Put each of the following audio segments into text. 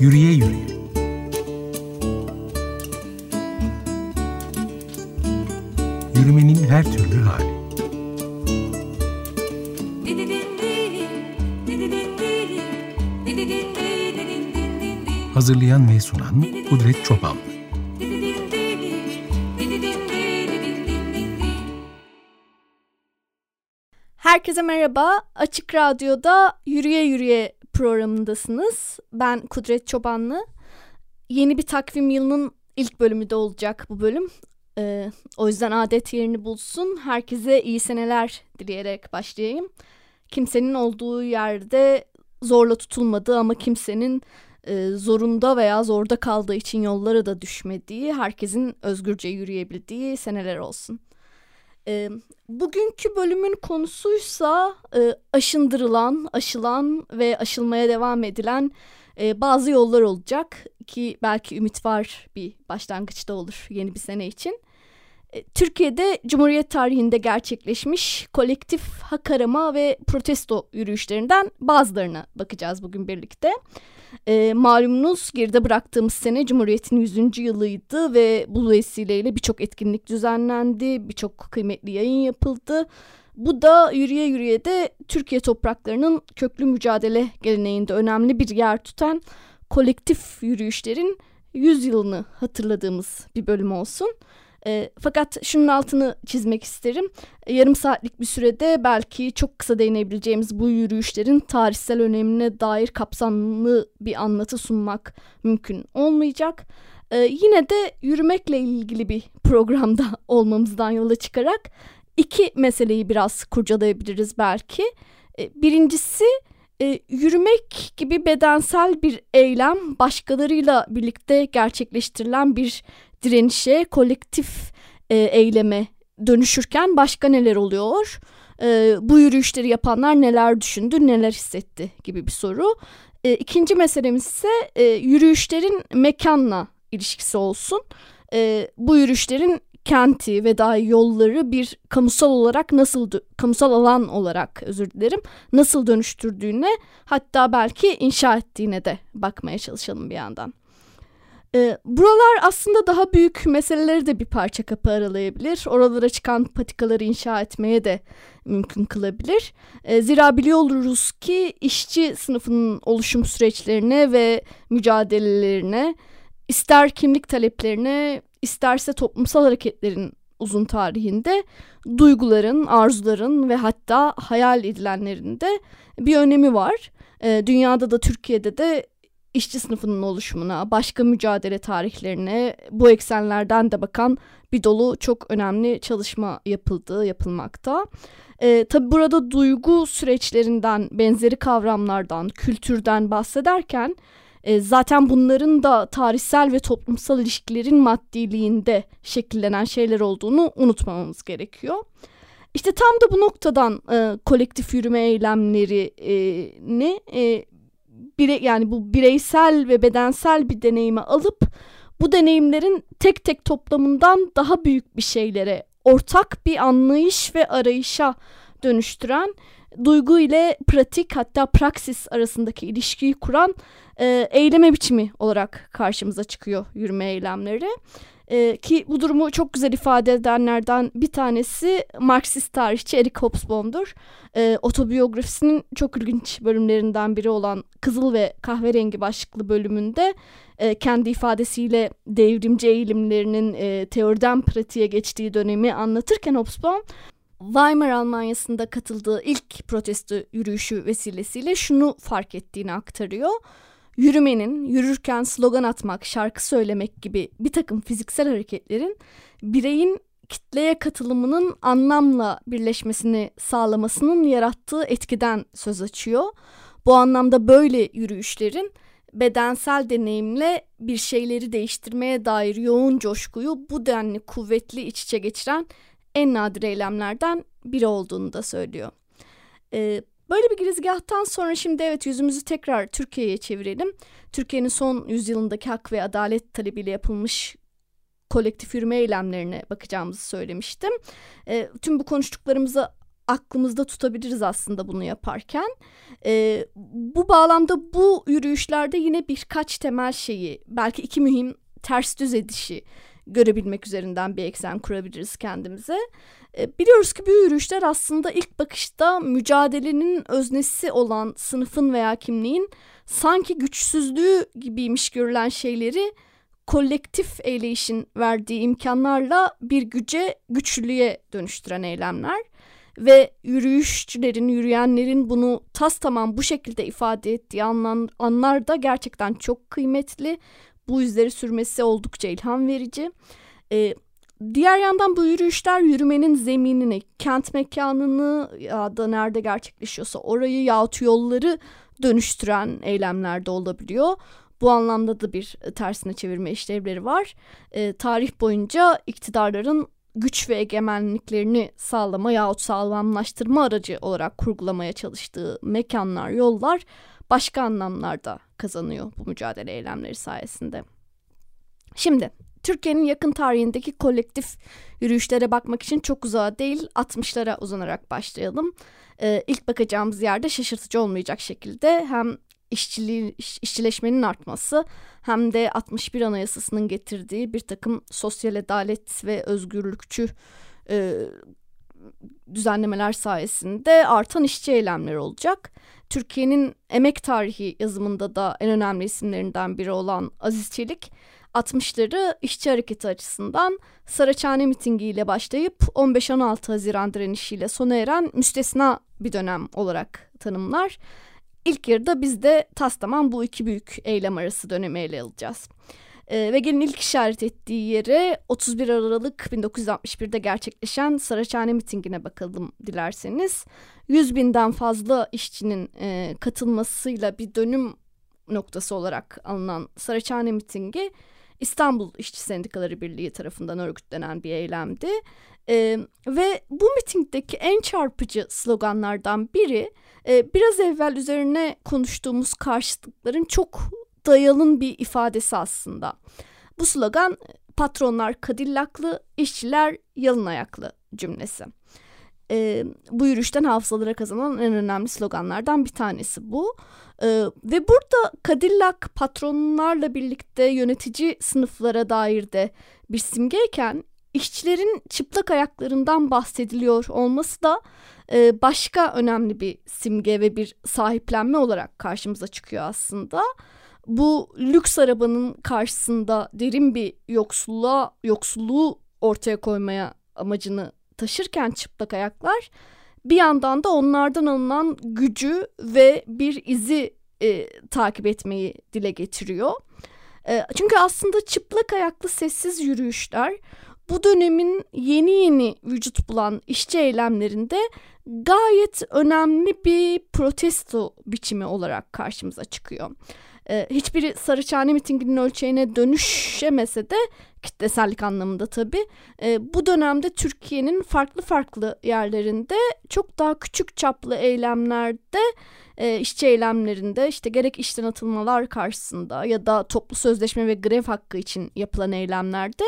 Yürüye Yürüye. Yürümenin her türlü hali. Hazırlayan ve sunan Kudret Çoban Herkese merhaba. Açık Radyo'da Yürüye Yürüye programındasınız. Ben Kudret Çobanlı. Yeni bir takvim yılının ilk bölümü de olacak bu bölüm. Ee, o yüzden adet yerini bulsun. Herkese iyi seneler dileyerek başlayayım. Kimsenin olduğu yerde zorla tutulmadığı ama kimsenin e, zorunda veya zorda kaldığı için yollara da düşmediği, herkesin özgürce yürüyebildiği seneler olsun. E, bugünkü bölümün konusuysa e, aşındırılan, aşılan ve aşılmaya devam edilen e, bazı yollar olacak ki belki ümit var bir başlangıçta olur yeni bir sene için. E, Türkiye'de Cumhuriyet tarihinde gerçekleşmiş kolektif hak arama ve protesto yürüyüşlerinden bazılarına bakacağız bugün birlikte. E, malumunuz geride bıraktığımız sene Cumhuriyet'in 100. yılıydı ve bu vesileyle birçok etkinlik düzenlendi, birçok kıymetli yayın yapıldı. Bu da yürüye yürüye de Türkiye topraklarının köklü mücadele geleneğinde önemli bir yer tutan kolektif yürüyüşlerin 100 yılını hatırladığımız bir bölüm olsun. E, fakat şunun altını çizmek isterim. E, yarım saatlik bir sürede belki çok kısa değinebileceğimiz bu yürüyüşlerin tarihsel önemine dair kapsamlı bir anlatı sunmak mümkün olmayacak. E, yine de yürümekle ilgili bir programda olmamızdan yola çıkarak iki meseleyi biraz kurcalayabiliriz belki. E, birincisi e, yürümek gibi bedensel bir eylem başkalarıyla birlikte gerçekleştirilen bir direnişe, kolektif e, eyleme dönüşürken başka neler oluyor? E, bu yürüyüşleri yapanlar neler düşündü, neler hissetti gibi bir soru. E, ikinci meselemiz ise e, yürüyüşlerin mekanla ilişkisi olsun. E, bu yürüyüşlerin kenti ve daha yolları bir kamusal olarak nasıl kamusal alan olarak özür dilerim nasıl dönüştürdüğüne hatta belki inşa ettiğine de bakmaya çalışalım bir yandan. E, buralar aslında daha büyük meseleleri de bir parça kapı aralayabilir. Oralara çıkan patikaları inşa etmeye de mümkün kılabilir. E, zira biliyoruz ki işçi sınıfının oluşum süreçlerine ve mücadelelerine, ister kimlik taleplerine, isterse toplumsal hareketlerin uzun tarihinde duyguların, arzuların ve hatta hayal edilenlerin de bir önemi var. E, dünyada da Türkiye'de de işçi sınıfının oluşumuna, başka mücadele tarihlerine bu eksenlerden de bakan bir dolu çok önemli çalışma yapıldı, yapılmakta. E, tabii burada duygu süreçlerinden, benzeri kavramlardan, kültürden bahsederken e, zaten bunların da tarihsel ve toplumsal ilişkilerin maddiliğinde şekillenen şeyler olduğunu unutmamamız gerekiyor. İşte tam da bu noktadan e, kolektif yürüme eylemlerini e, bire, yani bu bireysel ve bedensel bir deneyimi alıp bu deneyimlerin tek tek toplamından daha büyük bir şeylere, ortak bir anlayış ve arayışa dönüştüren, duygu ile pratik hatta praksis arasındaki ilişkiyi kuran e, eyleme biçimi olarak karşımıza çıkıyor yürüme eylemleri. E, ki bu durumu çok güzel ifade edenlerden bir tanesi Marksist tarihçi Eric Hobsbawm'dur. E, otobiyografisinin çok ilginç bölümlerinden biri olan Kızıl ve Kahverengi başlıklı bölümünde e, kendi ifadesiyle devrimci eğilimlerinin e, teoriden pratiğe geçtiği dönemi anlatırken Hobsbawm Weimar Almanya'sında katıldığı ilk protesto yürüyüşü vesilesiyle şunu fark ettiğini aktarıyor. Yürümenin, yürürken slogan atmak, şarkı söylemek gibi bir takım fiziksel hareketlerin bireyin kitleye katılımının anlamla birleşmesini sağlamasının yarattığı etkiden söz açıyor. Bu anlamda böyle yürüyüşlerin bedensel deneyimle bir şeyleri değiştirmeye dair yoğun coşkuyu bu denli kuvvetli iç içe geçiren en nadir eylemlerden biri olduğunu da söylüyor. Ee, böyle bir girizgahtan sonra şimdi evet yüzümüzü tekrar Türkiye'ye çevirelim. Türkiye'nin son yüzyılındaki hak ve adalet talebiyle yapılmış kolektif yürüme eylemlerine bakacağımızı söylemiştim. E, tüm bu konuştuklarımızı aklımızda tutabiliriz aslında bunu yaparken. E, bu bağlamda bu yürüyüşlerde yine birkaç temel şeyi belki iki mühim ters düz edişi görebilmek üzerinden bir eksen kurabiliriz kendimize. E, biliyoruz ki bu yürüyüşler aslında ilk bakışta mücadelenin öznesi olan sınıfın veya kimliğin sanki güçsüzlüğü gibiymiş görülen şeyleri kolektif eyleyişin verdiği imkanlarla bir güce, güçlülüğe dönüştüren eylemler ve yürüyüşçülerin, yürüyenlerin bunu tas tamam bu şekilde ifade ettiği anlar, anlar da gerçekten çok kıymetli. Bu izleri sürmesi oldukça ilham verici. Ee, diğer yandan bu yürüyüşler yürümenin zeminini, kent mekanını ya da nerede gerçekleşiyorsa orayı yahut yolları dönüştüren eylemler de olabiliyor. Bu anlamda da bir tersine çevirme işlevleri var. E, tarih boyunca iktidarların güç ve egemenliklerini sağlama yahut sağlamlaştırma aracı olarak kurgulamaya çalıştığı mekanlar, yollar başka anlamlarda kazanıyor bu mücadele eylemleri sayesinde. Şimdi Türkiye'nin yakın tarihindeki kolektif yürüyüşlere bakmak için çok uzağa değil 60'lara uzanarak başlayalım. Ee, ilk bakacağımız yerde şaşırtıcı olmayacak şekilde hem işçiliği, işçileşmenin artması hem de 61 Anayasası'nın getirdiği bir takım sosyal adalet ve özgürlükçü e, düzenlemeler sayesinde artan işçi eylemleri olacak. Türkiye'nin emek tarihi yazımında da en önemli isimlerinden biri olan Aziz Çelik 60'ları işçi hareketi açısından Saraçhane mitingiyle başlayıp 15-16 Haziran direnişiyle sona eren müstesna bir dönem olarak tanımlar. İlk yarıda biz de taslaman bu iki büyük eylem arası dönemi ele alacağız. Ee, ve gelin ilk işaret ettiği yere 31 Aralık 1961'de gerçekleşen Saraçhane mitingine bakalım dilerseniz. 100 binden fazla işçinin e, katılmasıyla bir dönüm noktası olarak alınan Saraçhane mitingi İstanbul İşçi Sendikaları Birliği tarafından örgütlenen bir eylemdi. E, ve bu mitingdeki en çarpıcı sloganlardan biri e, biraz evvel üzerine konuştuğumuz karşıtlıkların çok dayalın bir ifadesi aslında. Bu slogan patronlar kadillaklı, işçiler yalın ayaklı cümlesi. E, bu yürüyüşten hafızalara kazanan en önemli sloganlardan bir tanesi bu. E, ve burada Kadillak patronlarla birlikte yönetici sınıflara dair de bir simgeyken işçilerin çıplak ayaklarından bahsediliyor olması da e, başka önemli bir simge ve bir sahiplenme olarak karşımıza çıkıyor aslında. Bu lüks arabanın karşısında derin bir yoksulluğa, yoksulluğu ortaya koymaya amacını taşırken çıplak ayaklar bir yandan da onlardan alınan gücü ve bir izi e, takip etmeyi dile getiriyor. E, çünkü aslında çıplak ayaklı sessiz yürüyüşler bu dönemin yeni yeni vücut bulan işçi eylemlerinde gayet önemli bir protesto biçimi olarak karşımıza çıkıyor. Ee, hiçbiri Sarıçhane mitinginin ölçeğine dönüşemese de kitlesellik anlamında tabii. E, bu dönemde Türkiye'nin farklı farklı yerlerinde çok daha küçük çaplı eylemlerde e, işçi eylemlerinde işte gerek işten atılmalar karşısında ya da toplu sözleşme ve grev hakkı için yapılan eylemlerde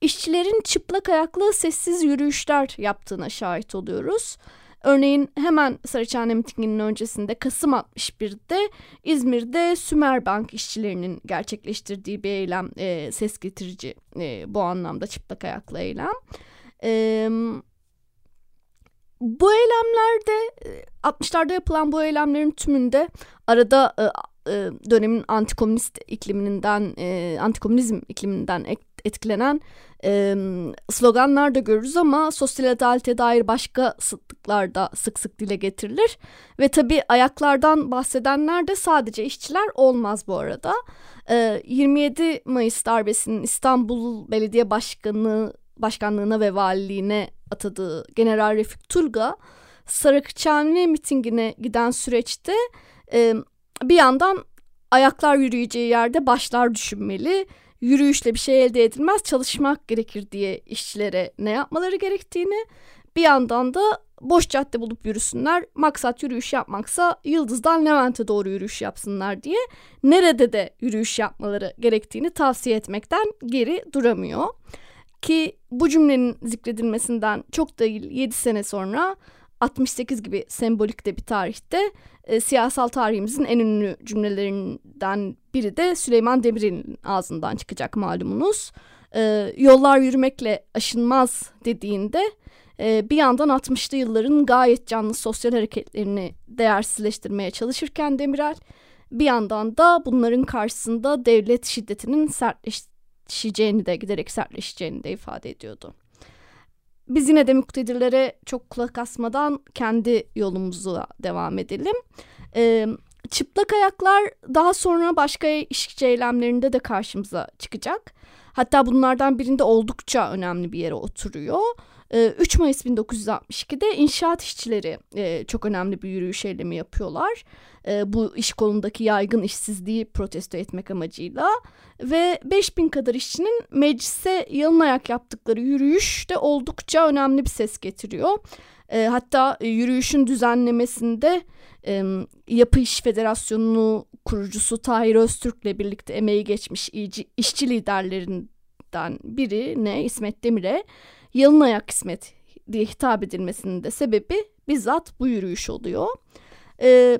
işçilerin çıplak ayaklı sessiz yürüyüşler yaptığına şahit oluyoruz. Örneğin hemen Saraçhane mitinginin öncesinde Kasım 61'de İzmir'de Sümerbank işçilerinin gerçekleştirdiği bir eylem e, ses getirici e, bu anlamda çıplak ayaklı eylem. E, bu eylemlerde 60'larda yapılan bu eylemlerin tümünde arada e, dönemin antikomünist ikliminden, e, antikomünizm ikliminden etkilenen e, sloganlar da görürüz ama sosyal adalete dair başka sıklıklar da sık sık dile getirilir. Ve tabii ayaklardan bahsedenler de sadece işçiler olmaz bu arada. E, 27 Mayıs darbesinin İstanbul Belediye Başkanı başkanlığına ve valiliğine atadığı General Refik Turga Sarıkçhane mitingine giden süreçte bir yandan ayaklar yürüyeceği yerde başlar düşünmeli. Yürüyüşle bir şey elde edilmez çalışmak gerekir diye işçilere ne yapmaları gerektiğini. Bir yandan da boş cadde bulup yürüsünler. Maksat yürüyüş yapmaksa Yıldız'dan Levent'e doğru yürüyüş yapsınlar diye nerede de yürüyüş yapmaları gerektiğini tavsiye etmekten geri duramıyor. Ki bu cümlenin zikredilmesinden çok değil 7 sene sonra 68 gibi sembolik de bir tarihte e, siyasal tarihimizin en ünlü cümlelerinden biri de Süleyman Demirel'in ağzından çıkacak malumunuz. E, yollar yürümekle aşınmaz dediğinde e, bir yandan 60'lı yılların gayet canlı sosyal hareketlerini değersizleştirmeye çalışırken Demirel bir yandan da bunların karşısında devlet şiddetinin sertleşeceğini de giderek sertleşeceğini de ifade ediyordu. Biz yine de muktedirlere çok kulak asmadan kendi yolumuza devam edelim. Ee, çıplak ayaklar daha sonra başka işçi eylemlerinde de karşımıza çıkacak. Hatta bunlardan birinde oldukça önemli bir yere oturuyor. 3 ee, Mayıs 1962'de inşaat işçileri e, çok önemli bir yürüyüş eylemi yapıyorlar. E, bu iş kolundaki yaygın işsizliği protesto etmek amacıyla ve 5000 kadar işçinin meclise yalın ayak yaptıkları yürüyüş de oldukça önemli bir ses getiriyor. E, hatta yürüyüşün düzenlemesinde Yapı İş Federasyonu kurucusu Tahir Öztürk'le birlikte emeği geçmiş işçi liderlerinden biri ne İsmet Demir'e yalın ayak İsmet diye hitap edilmesinin de sebebi bizzat bu yürüyüş oluyor. E,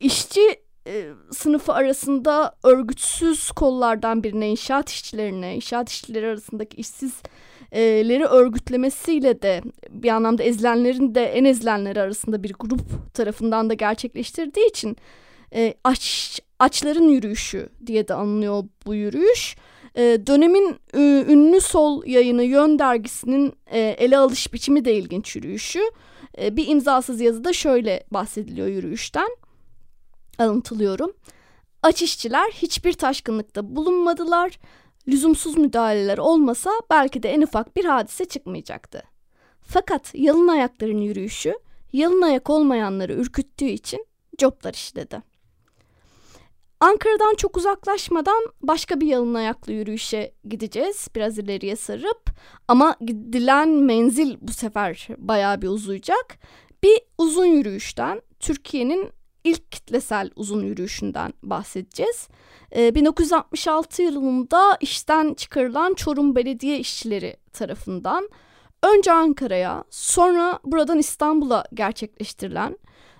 işçi e, sınıfı arasında örgütsüz kollardan birine inşaat işçilerine, inşaat işçileri arasındaki işsizleri örgütlemesiyle de bir anlamda ezilenlerin de en ezilenleri arasında bir grup tarafından da gerçekleştirdiği için e, aç, açların yürüyüşü diye de anılıyor bu yürüyüş. Dönemin e, ünlü sol yayını Yön dergisinin e, ele alış biçimi de ilginç yürüyüşü. E, bir imzasız yazıda şöyle bahsediliyor yürüyüşten. Alıntılıyorum. Aç işçiler hiçbir taşkınlıkta bulunmadılar. Lüzumsuz müdahaleler olmasa belki de en ufak bir hadise çıkmayacaktı. Fakat yalın ayakların yürüyüşü yalın ayak olmayanları ürküttüğü için coplar işledi. Ankara'dan çok uzaklaşmadan başka bir yalın ayaklı yürüyüşe gideceğiz. Biraz ileriye sarıp ama gidilen menzil bu sefer bayağı bir uzayacak. Bir uzun yürüyüşten Türkiye'nin ilk kitlesel uzun yürüyüşünden bahsedeceğiz. Ee, 1966 yılında işten çıkarılan Çorum Belediye işçileri tarafından önce Ankara'ya sonra buradan İstanbul'a gerçekleştirilen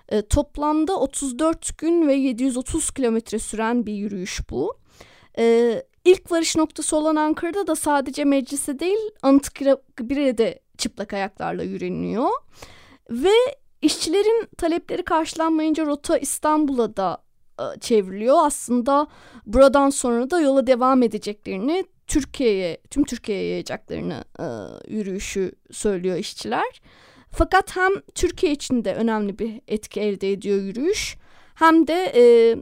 e, toplamda 34 gün ve 730 kilometre süren bir yürüyüş bu. E, ilk varış noktası olan Ankara'da da sadece meclise değil Anıtkabir'e de çıplak ayaklarla yürünüyor. Ve işçilerin talepleri karşılanmayınca rota İstanbul'a da e, çevriliyor. Aslında buradan sonra da yola devam edeceklerini Türkiye'ye, tüm Türkiye'ye yayacaklarını e, yürüyüşü söylüyor işçiler. Fakat hem Türkiye için de önemli bir etki elde ediyor yürüyüş. Hem de e,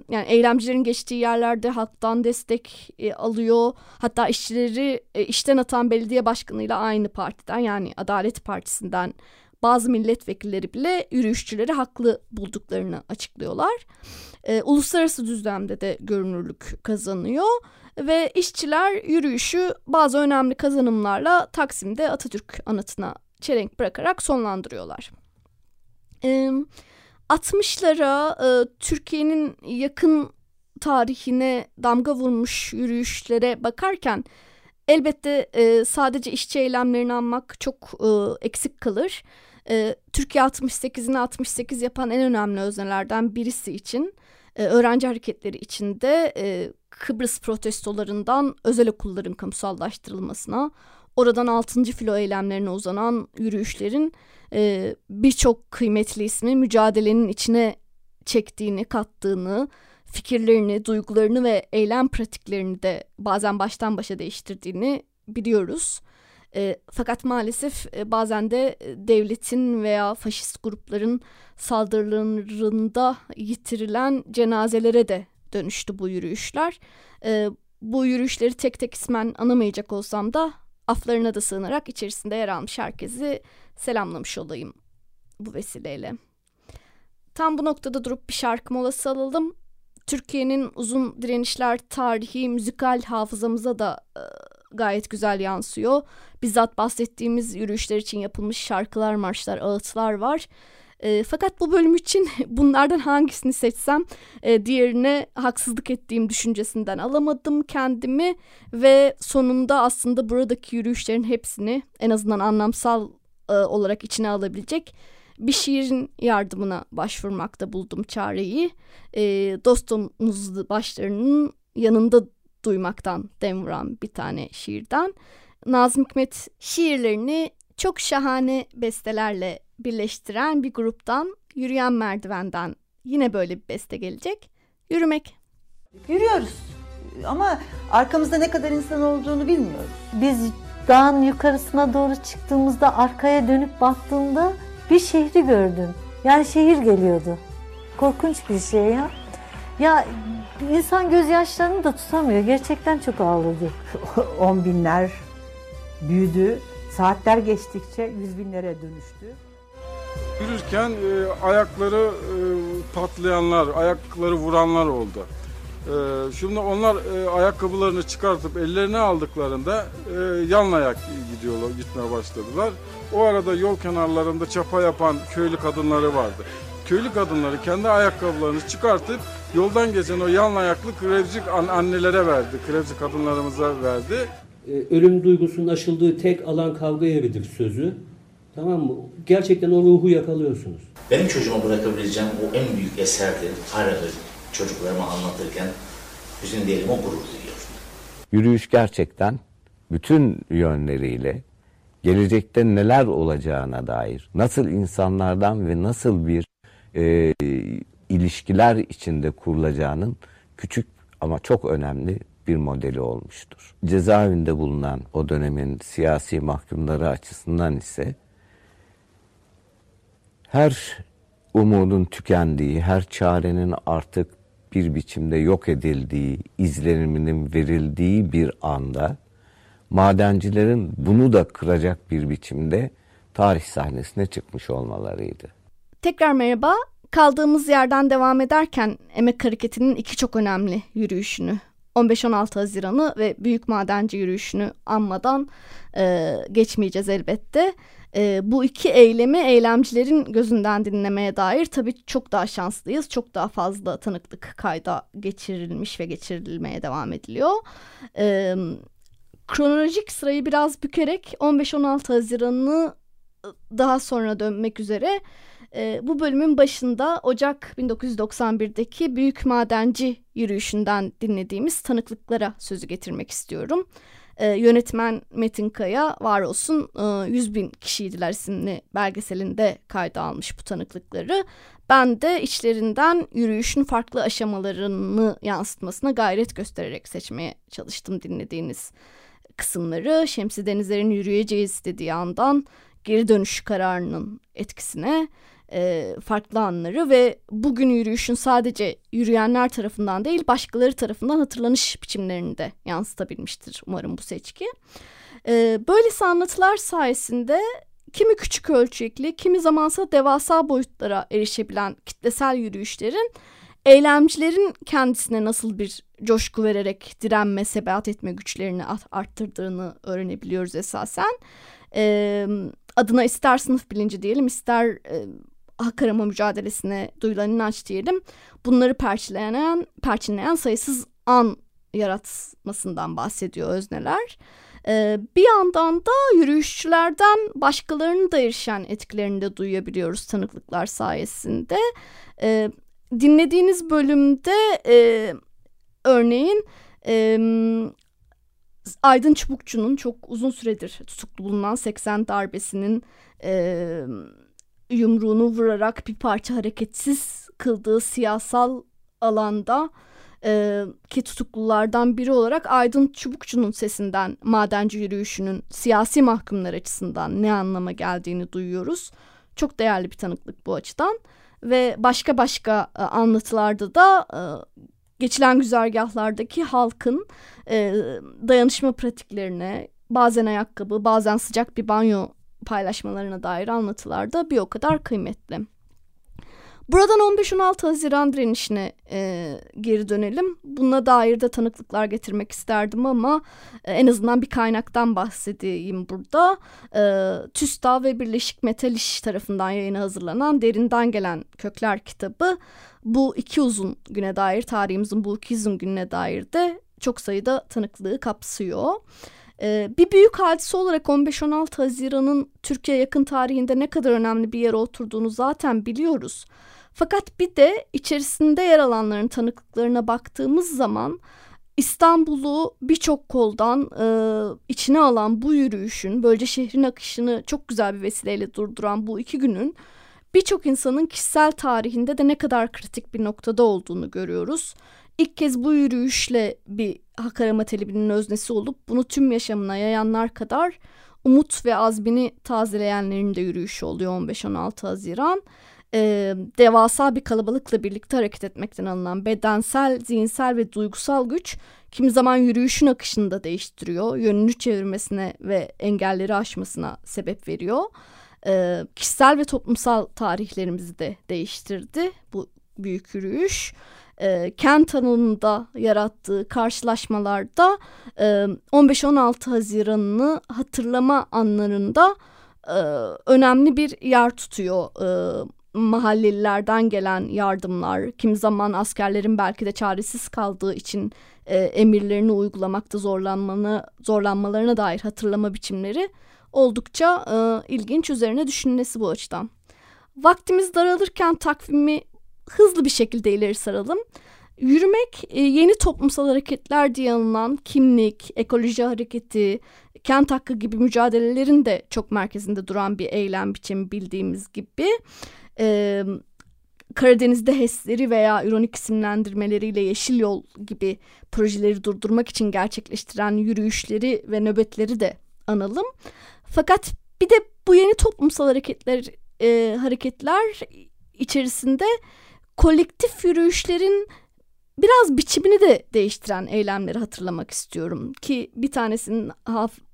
yani eylemcilerin geçtiği yerlerde halktan destek e, alıyor. Hatta işçileri e, işten atan belediye başkanıyla aynı partiden yani Adalet Partisi'nden bazı milletvekilleri bile yürüyüşçüleri haklı bulduklarını açıklıyorlar. E, uluslararası düzlemde de görünürlük kazanıyor ve işçiler yürüyüşü bazı önemli kazanımlarla Taksim'de Atatürk anıtına çelenk bırakarak sonlandırıyorlar. E, 60'lara e, Türkiye'nin yakın tarihine damga vurmuş yürüyüşlere bakarken elbette e, sadece işçi eylemlerini anmak çok e, eksik kalır. E, Türkiye 68'ini 68 yapan en önemli öznelerden birisi için e, öğrenci hareketleri içinde e, Kıbrıs protestolarından özel okulların kamusallaştırılmasına, oradan 6. filo eylemlerine uzanan yürüyüşlerin e, birçok kıymetli ismi mücadelenin içine çektiğini, kattığını, fikirlerini, duygularını ve eylem pratiklerini de bazen baştan başa değiştirdiğini biliyoruz. E, fakat maalesef e, bazen de devletin veya faşist grupların saldırılarında yitirilen cenazelere de dönüştü bu yürüyüşler. E, bu yürüyüşleri tek tek ismen anamayacak olsam da aflarına da sığınarak içerisinde yer almış herkesi selamlamış olayım bu vesileyle. Tam bu noktada durup bir şarkı molası alalım. Türkiye'nin uzun direnişler tarihi müzikal hafızamıza da e, gayet güzel yansıyor. Bizzat bahsettiğimiz yürüyüşler için yapılmış şarkılar, marşlar, ağıtlar var. E, fakat bu bölüm için bunlardan hangisini seçsem e, diğerine haksızlık ettiğim düşüncesinden alamadım kendimi ve sonunda aslında buradaki yürüyüşlerin hepsini en azından anlamsal e, olarak içine alabilecek bir şiirin yardımına başvurmakta buldum çareyi. E, dostumuz başlarının yanında duymaktan dem vuran bir tane şiirden. Nazım Hikmet şiirlerini çok şahane bestelerle birleştiren bir gruptan Yürüyen Merdivenden yine böyle bir beste gelecek. Yürümek. Yürüyoruz ama arkamızda ne kadar insan olduğunu bilmiyoruz. Biz dağın yukarısına doğru çıktığımızda arkaya dönüp baktığımda bir şehri gördüm. Yani şehir geliyordu. Korkunç bir şey ya. Ya insan gözyaşlarını da tutamıyor. Gerçekten çok ağladı. On binler büyüdü. Saatler geçtikçe yüz binlere dönüştü. Yürürken e, ayakları e, patlayanlar, ayakları vuranlar oldu. E, şimdi onlar e, ayakkabılarını çıkartıp ellerine aldıklarında e, yan ayak gidiyorlar, gitmeye başladılar. O arada yol kenarlarında çapa yapan köylü kadınları vardı. Köylü kadınları kendi ayakkabılarını çıkartıp yoldan geçen o yan ayaklı krevcik annelere verdi, krevcik kadınlarımıza verdi. E, ölüm duygusunun aşıldığı tek alan kavga yeridir sözü. Tamam mı? Gerçekten o ruhu yakalıyorsunuz. Benim çocuğuma bırakabileceğim o en büyük eserdir. Hala çocuklarıma anlatırken bizim diyelim o gurur duyuyor. Yürüyüş gerçekten bütün yönleriyle gelecekte neler olacağına dair, nasıl insanlardan ve nasıl bir e, ilişkiler içinde kurulacağının küçük ama çok önemli bir modeli olmuştur. Cezaevinde bulunan o dönemin siyasi mahkumları açısından ise her umudun tükendiği, her çarenin artık bir biçimde yok edildiği, izleniminin verildiği bir anda madencilerin bunu da kıracak bir biçimde tarih sahnesine çıkmış olmalarıydı. Tekrar merhaba. Kaldığımız yerden devam ederken Emek Hareketi'nin iki çok önemli yürüyüşünü 15-16 Haziran'ı ve Büyük Madenci yürüyüşünü anmadan e, geçmeyeceğiz elbette. E, bu iki eylemi eylemcilerin gözünden dinlemeye dair tabii çok daha şanslıyız. Çok daha fazla tanıklık kayda geçirilmiş ve geçirilmeye devam ediliyor. E, kronolojik sırayı biraz bükerek 15-16 Haziran'ı daha sonra dönmek üzere e, bu bölümün başında Ocak 1991'deki Büyük Madenci yürüyüşünden dinlediğimiz tanıklıklara sözü getirmek istiyorum. E, yönetmen Metin Kaya var olsun e, 100 bin kişiydiler isimli belgeselinde kayda almış bu tanıklıkları. Ben de içlerinden yürüyüşün farklı aşamalarını yansıtmasına gayret göstererek seçmeye çalıştım dinlediğiniz kısımları. Şemsi Denizler'in yürüyeceğiz dediği andan geri dönüş kararının etkisine e, farklı anları ve bugün yürüyüşün sadece yürüyenler tarafından değil başkaları tarafından hatırlanış biçimlerini de yansıtabilmiştir umarım bu seçki. E, böylesi anlatılar sayesinde kimi küçük ölçekli kimi zamansa devasa boyutlara erişebilen kitlesel yürüyüşlerin eylemcilerin kendisine nasıl bir coşku vererek direnme, sebat etme güçlerini arttırdığını öğrenebiliyoruz esasen. E, adına ister sınıf bilinci diyelim ister e, hak arama mücadelesine duyulan inanç diyelim. Bunları perçinleyen, perçinleyen sayısız an yaratmasından bahsediyor özneler. Ee, bir yandan da yürüyüşçülerden başkalarının da erişen etkilerini de duyabiliyoruz tanıklıklar sayesinde. Ee, dinlediğiniz bölümde e, örneğin e, Aydın Çubukçu'nun çok uzun süredir tutuklu bulunan 80 darbesinin e, yumruğunu vurarak bir parça hareketsiz kıldığı siyasal alanda e, ki tutuklulardan biri olarak Aydın Çubukçu'nun sesinden madenci yürüyüşünün siyasi mahkumlar açısından ne anlama geldiğini duyuyoruz. Çok değerli bir tanıklık bu açıdan ve başka başka e, anlatılarda da e, geçilen güzergahlardaki halkın e, dayanışma pratiklerine bazen ayakkabı bazen sıcak bir banyo paylaşmalarına dair anlatılar da bir o kadar kıymetli. Buradan 15-16 Haziran direnişine e, geri dönelim. Buna dair de tanıklıklar getirmek isterdim ama e, en azından bir kaynaktan bahsedeyim burada. E, TÜSTA ve Birleşik Metal İş tarafından yayına hazırlanan Derinden Gelen Kökler kitabı bu iki uzun güne dair, tarihimizin bu iki uzun gününe dair de çok sayıda tanıklığı kapsıyor. Ee, bir büyük hadise olarak 15-16 Haziran'ın Türkiye yakın tarihinde ne kadar önemli bir yere oturduğunu zaten biliyoruz. Fakat bir de içerisinde yer alanların tanıklıklarına baktığımız zaman İstanbul'u birçok koldan e, içine alan bu yürüyüşün, böylece şehrin akışını çok güzel bir vesileyle durduran bu iki günün birçok insanın kişisel tarihinde de ne kadar kritik bir noktada olduğunu görüyoruz. İlk kez bu yürüyüşle bir hak arama talebinin öznesi olup bunu tüm yaşamına yayanlar kadar umut ve azmini tazeleyenlerin de yürüyüşü oluyor 15-16 Haziran. Ee, devasa bir kalabalıkla birlikte hareket etmekten alınan bedensel, zihinsel ve duygusal güç kimi zaman yürüyüşün akışını da değiştiriyor. Yönünü çevirmesine ve engelleri aşmasına sebep veriyor. Ee, kişisel ve toplumsal tarihlerimizi de değiştirdi bu büyük yürüyüş e, kent alanında yarattığı karşılaşmalarda e, 15-16 Haziran'ını hatırlama anlarında e, önemli bir yer tutuyor. E, mahallelilerden gelen yardımlar, kim zaman askerlerin belki de çaresiz kaldığı için e, emirlerini uygulamakta zorlanmanı, zorlanmalarına dair hatırlama biçimleri oldukça e, ilginç üzerine düşünülmesi bu açıdan. Vaktimiz daralırken takvimi hızlı bir şekilde ileri saralım. Yürümek e, yeni toplumsal hareketler diye anılan kimlik, ekoloji hareketi, kent hakkı gibi mücadelelerin de çok merkezinde duran bir eylem biçimi bildiğimiz gibi. Ee, Karadeniz'de HES'leri veya ironik isimlendirmeleriyle Yeşil Yol gibi projeleri durdurmak için gerçekleştiren yürüyüşleri ve nöbetleri de analım. Fakat bir de bu yeni toplumsal hareketler e, hareketler içerisinde kolektif yürüyüşlerin biraz biçimini de değiştiren eylemleri hatırlamak istiyorum ki bir tanesinin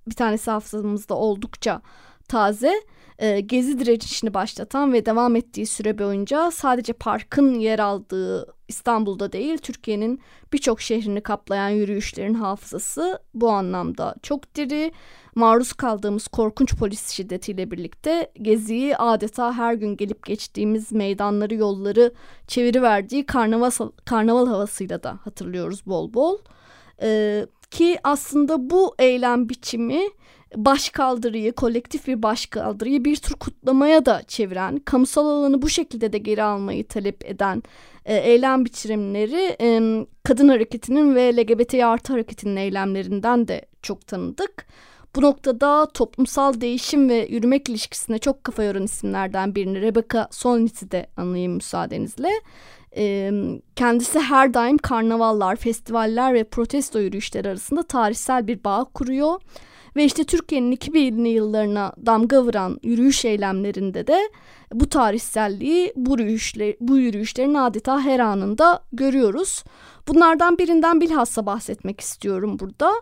bir tanesi hafızamızda oldukça taze. E, gezi direnişini başlatan ve devam ettiği süre boyunca sadece parkın yer aldığı İstanbul'da değil Türkiye'nin birçok şehrini kaplayan yürüyüşlerin hafızası bu anlamda çok diri. Maruz kaldığımız korkunç polis şiddetiyle birlikte Gezi'yi adeta her gün gelip geçtiğimiz meydanları yolları çeviriverdiği karnaval, karnaval havasıyla da hatırlıyoruz bol bol. Ee, ki aslında bu eylem biçimi başkaldırıyı, kolektif bir başkaldırıyı bir tür kutlamaya da çeviren, kamusal alanı bu şekilde de geri almayı talep eden e, eylem biçimleri e, kadın hareketinin ve LGBT artı hareketinin eylemlerinden de çok tanıdık. Bu noktada toplumsal değişim ve yürümek ilişkisine çok kafa yoran isimlerden birini Rebecca Solnit'i de anlayayım müsaadenizle. Kendisi her daim karnavallar, festivaller ve protesto yürüyüşleri arasında tarihsel bir bağ kuruyor. Ve işte Türkiye'nin 2000'li yıllarına damga vuran yürüyüş eylemlerinde de bu tarihselliği bu, yürüyüşler, bu yürüyüşlerin adeta her anında görüyoruz. Bunlardan birinden bilhassa bahsetmek istiyorum burada.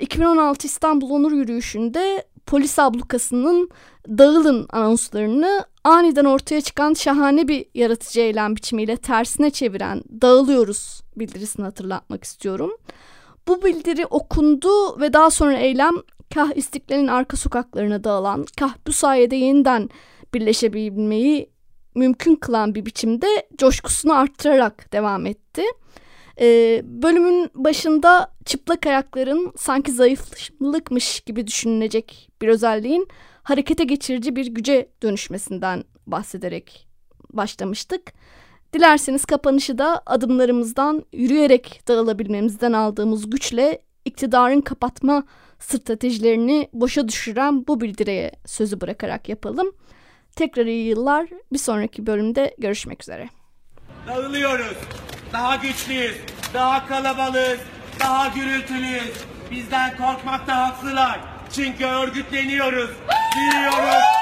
2016 İstanbul Onur Yürüyüşü'nde polis ablukasının dağılın anonslarını aniden ortaya çıkan şahane bir yaratıcı eylem biçimiyle tersine çeviren dağılıyoruz bildirisini hatırlatmak istiyorum. Bu bildiri okundu ve daha sonra eylem kah istiklalin arka sokaklarına dağılan, kah bu sayede yeniden birleşebilmeyi mümkün kılan bir biçimde coşkusunu arttırarak devam etti. Ee, bölümün başında çıplak ayakların sanki zayıflıkmış gibi düşünülecek bir özelliğin harekete geçirici bir güce dönüşmesinden bahsederek başlamıştık. Dilerseniz kapanışı da adımlarımızdan yürüyerek dağılabilmemizden aldığımız güçle iktidarın kapatma stratejilerini boşa düşüren bu bildiriye sözü bırakarak yapalım. Tekrar iyi yıllar. Bir sonraki bölümde görüşmek üzere. Dağılıyoruz. Daha güçlüyüz. Daha kalabalığız. Daha gürültülüyüz. Bizden korkmakta haklılar. Çünkü örgütleniyoruz. Büyüyoruz.